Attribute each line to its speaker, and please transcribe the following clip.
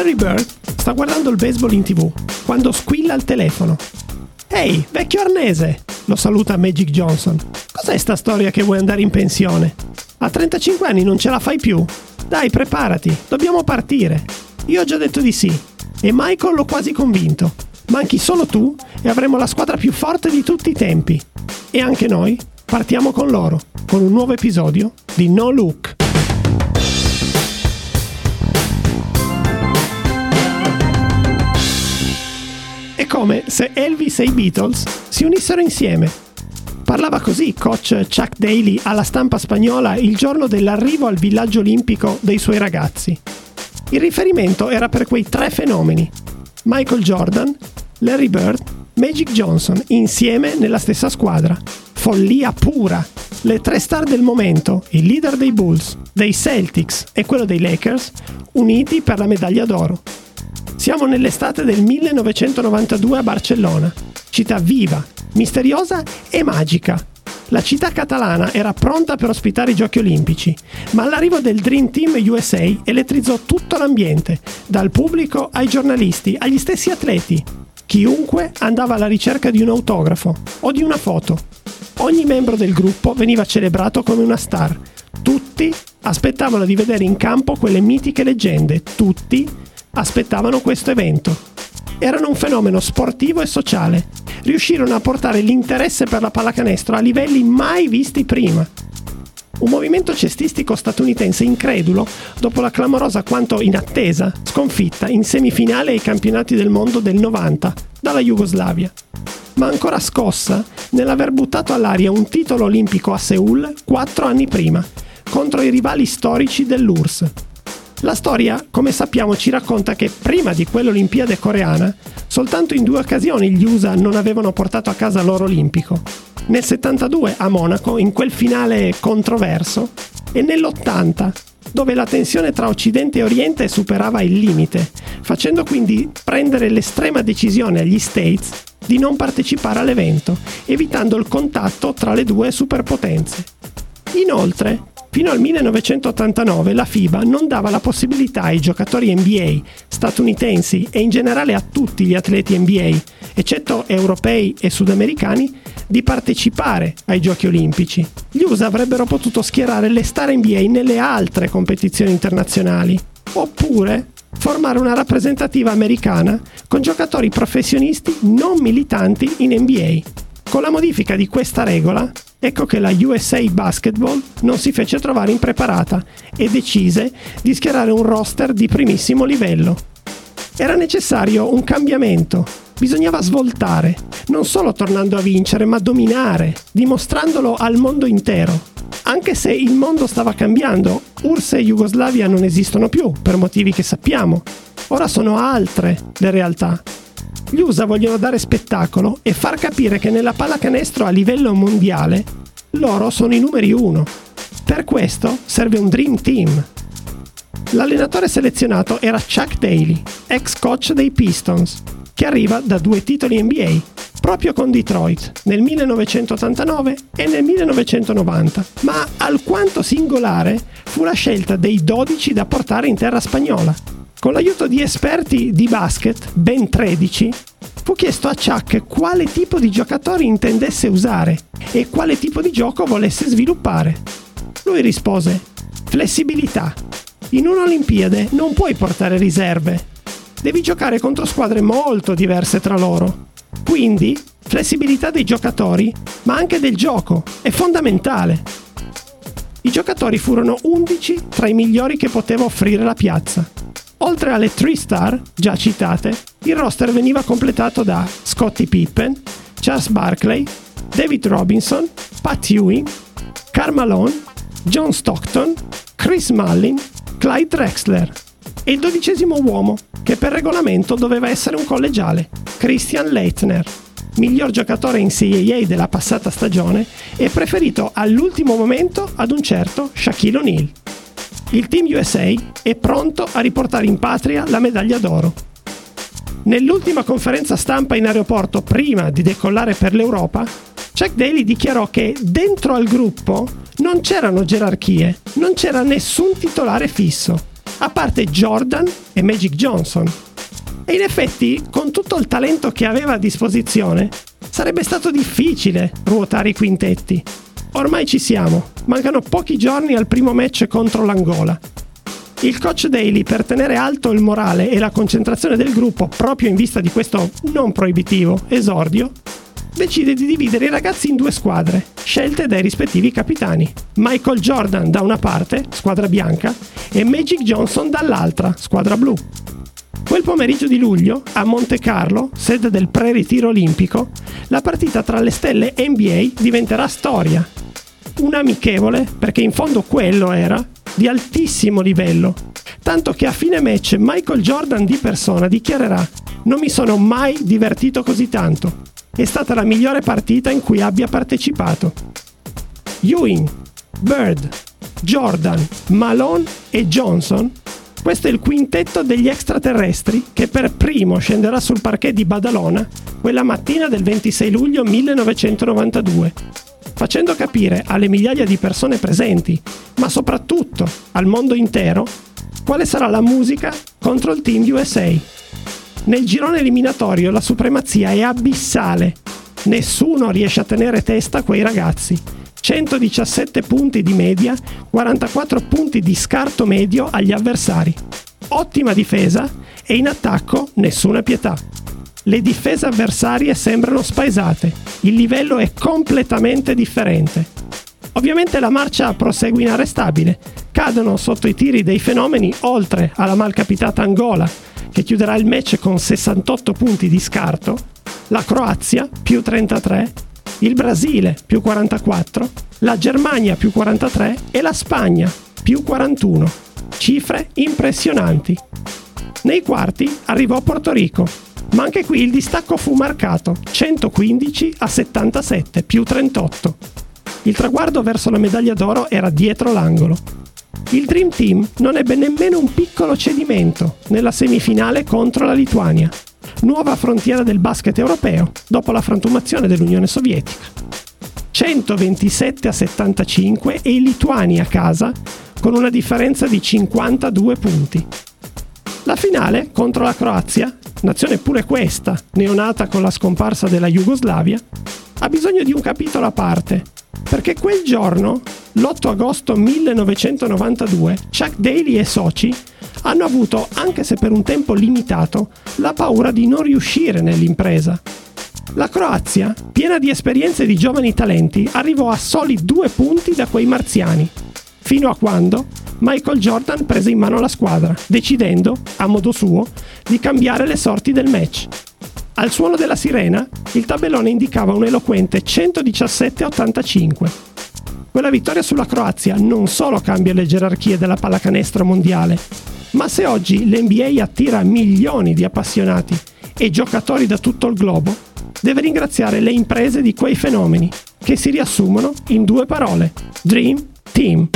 Speaker 1: Larry Bird sta guardando il baseball in tv quando squilla il telefono. Ehi, vecchio arnese! Lo saluta Magic Johnson. Cos'è sta storia che vuoi andare in pensione? A 35 anni non ce la fai più? Dai, preparati, dobbiamo partire. Io ho già detto di sì. E Michael l'ho quasi convinto. Manchi solo tu e avremo la squadra più forte di tutti i tempi. E anche noi partiamo con loro, con un nuovo episodio di No Look. Come se Elvis e i Beatles si unissero insieme. Parlava così coach Chuck Daly alla stampa spagnola il giorno dell'arrivo al villaggio olimpico dei suoi ragazzi. Il riferimento era per quei tre fenomeni, Michael Jordan, Larry Bird, Magic Johnson, insieme nella stessa squadra. Follia pura! Le tre star del momento, il leader dei Bulls, dei Celtics e quello dei Lakers, uniti per la medaglia d'oro. Siamo nell'estate del 1992 a Barcellona, città viva, misteriosa e magica. La città catalana era pronta per ospitare i Giochi Olimpici, ma l'arrivo del Dream Team USA elettrizzò tutto l'ambiente, dal pubblico ai giornalisti, agli stessi atleti. Chiunque andava alla ricerca di un autografo o di una foto. Ogni membro del gruppo veniva celebrato come una star. Tutti aspettavano di vedere in campo quelle mitiche leggende. Tutti aspettavano questo evento. Erano un fenomeno sportivo e sociale. Riuscirono a portare l'interesse per la pallacanestro a livelli mai visti prima. Un movimento cestistico statunitense incredulo dopo la clamorosa quanto inattesa sconfitta in semifinale ai campionati del mondo del 90 dalla Jugoslavia, ma ancora scossa nell'aver buttato all'aria un titolo olimpico a Seoul quattro anni prima, contro i rivali storici dell'URSS. La storia, come sappiamo, ci racconta che prima di quell'Olimpiade coreana, soltanto in due occasioni gli USA non avevano portato a casa l'oro olimpico. Nel 72 a Monaco, in quel finale controverso, e nell'80, dove la tensione tra Occidente e Oriente superava il limite, facendo quindi prendere l'estrema decisione agli States di non partecipare all'evento, evitando il contatto tra le due superpotenze. Inoltre, Fino al 1989 la FIBA non dava la possibilità ai giocatori NBA statunitensi e in generale a tutti gli atleti NBA, eccetto europei e sudamericani, di partecipare ai Giochi Olimpici. Gli USA avrebbero potuto schierare le star NBA nelle altre competizioni internazionali, oppure formare una rappresentativa americana con giocatori professionisti non militanti in NBA. Con la modifica di questa regola, ecco che la USA Basketball non si fece trovare impreparata e decise di schierare un roster di primissimo livello. Era necessario un cambiamento, bisognava svoltare, non solo tornando a vincere, ma dominare, dimostrandolo al mondo intero. Anche se il mondo stava cambiando, URSS e Jugoslavia non esistono più, per motivi che sappiamo. Ora sono altre le realtà gli USA vogliono dare spettacolo e far capire che nella pallacanestro a livello mondiale loro sono i numeri uno. Per questo serve un Dream Team. L'allenatore selezionato era Chuck Daly, ex coach dei Pistons, che arriva da due titoli NBA, proprio con Detroit nel 1989 e nel 1990. Ma alquanto singolare fu la scelta dei 12 da portare in terra spagnola. Con l'aiuto di esperti di basket, ben 13, fu chiesto a Chuck quale tipo di giocatori intendesse usare e quale tipo di gioco volesse sviluppare. Lui rispose: flessibilità. In un'Olimpiade non puoi portare riserve. Devi giocare contro squadre molto diverse tra loro. Quindi, flessibilità dei giocatori, ma anche del gioco, è fondamentale. I giocatori furono 11 tra i migliori che poteva offrire la piazza. Oltre alle 3 star già citate, il roster veniva completato da Scottie Pippen, Charles Barkley, David Robinson, Pat Ewing, Karl Malone, John Stockton, Chris Mullin, Clyde Drexler. E il dodicesimo uomo, che per regolamento doveva essere un collegiale, Christian Leitner, miglior giocatore in CAA della passata stagione e preferito all'ultimo momento ad un certo Shaquille O'Neal il Team USA è pronto a riportare in patria la medaglia d'oro. Nell'ultima conferenza stampa in aeroporto prima di decollare per l'Europa, Chuck Daly dichiarò che dentro al gruppo non c'erano gerarchie, non c'era nessun titolare fisso. a parte Jordan e Magic Johnson. E in effetti, con tutto il talento che aveva a disposizione, sarebbe stato difficile ruotare i quintetti. Ormai ci siamo, mancano pochi giorni al primo match contro l'Angola. Il coach Daly, per tenere alto il morale e la concentrazione del gruppo proprio in vista di questo non proibitivo esordio, decide di dividere i ragazzi in due squadre, scelte dai rispettivi capitani. Michael Jordan da una parte, squadra bianca, e Magic Johnson dall'altra, squadra blu. Quel pomeriggio di luglio, a Monte Carlo, sede del pre-ritiro olimpico, la partita tra le stelle NBA diventerà storia. Un amichevole, perché in fondo quello era, di altissimo livello. Tanto che a fine match Michael Jordan di persona dichiarerà: Non mi sono mai divertito così tanto. È stata la migliore partita in cui abbia partecipato. Ewing, Bird, Jordan, Malone e Johnson questo è il quintetto degli extraterrestri che per primo scenderà sul parquet di Badalona quella mattina del 26 luglio 1992, facendo capire alle migliaia di persone presenti, ma soprattutto al mondo intero, quale sarà la musica contro il Team USA. Nel girone eliminatorio la supremazia è abissale. Nessuno riesce a tenere testa a quei ragazzi 117 punti di media, 44 punti di scarto medio agli avversari. Ottima difesa e in attacco nessuna pietà. Le difese avversarie sembrano spaesate, il livello è completamente differente. Ovviamente la marcia prosegue inarrestabile, cadono sotto i tiri dei fenomeni oltre alla malcapitata Angola, che chiuderà il match con 68 punti di scarto, la Croazia più 33 il Brasile più 44, la Germania più 43 e la Spagna più 41. Cifre impressionanti. Nei quarti arrivò Porto Rico, ma anche qui il distacco fu marcato 115 a 77 più 38. Il traguardo verso la medaglia d'oro era dietro l'angolo. Il Dream Team non ebbe nemmeno un piccolo cedimento nella semifinale contro la Lituania, nuova frontiera del basket europeo dopo la frantumazione dell'Unione Sovietica. 127 a 75 e i lituani a casa con una differenza di 52 punti. La finale contro la Croazia, nazione pure questa, neonata con la scomparsa della Jugoslavia, ha bisogno di un capitolo a parte, perché quel giorno, l'8 agosto 1992, Chuck Daly e soci hanno avuto, anche se per un tempo limitato, la paura di non riuscire nell'impresa. La Croazia, piena di esperienze di giovani talenti, arrivò a soli due punti da quei marziani, fino a quando Michael Jordan prese in mano la squadra, decidendo, a modo suo, di cambiare le sorti del match. Al suono della sirena, il tabellone indicava un eloquente 117 85. Quella vittoria sulla Croazia non solo cambia le gerarchie della pallacanestro mondiale, ma se oggi l'NBA attira milioni di appassionati e giocatori da tutto il globo, deve ringraziare le imprese di quei fenomeni, che si riassumono in due parole, Dream Team.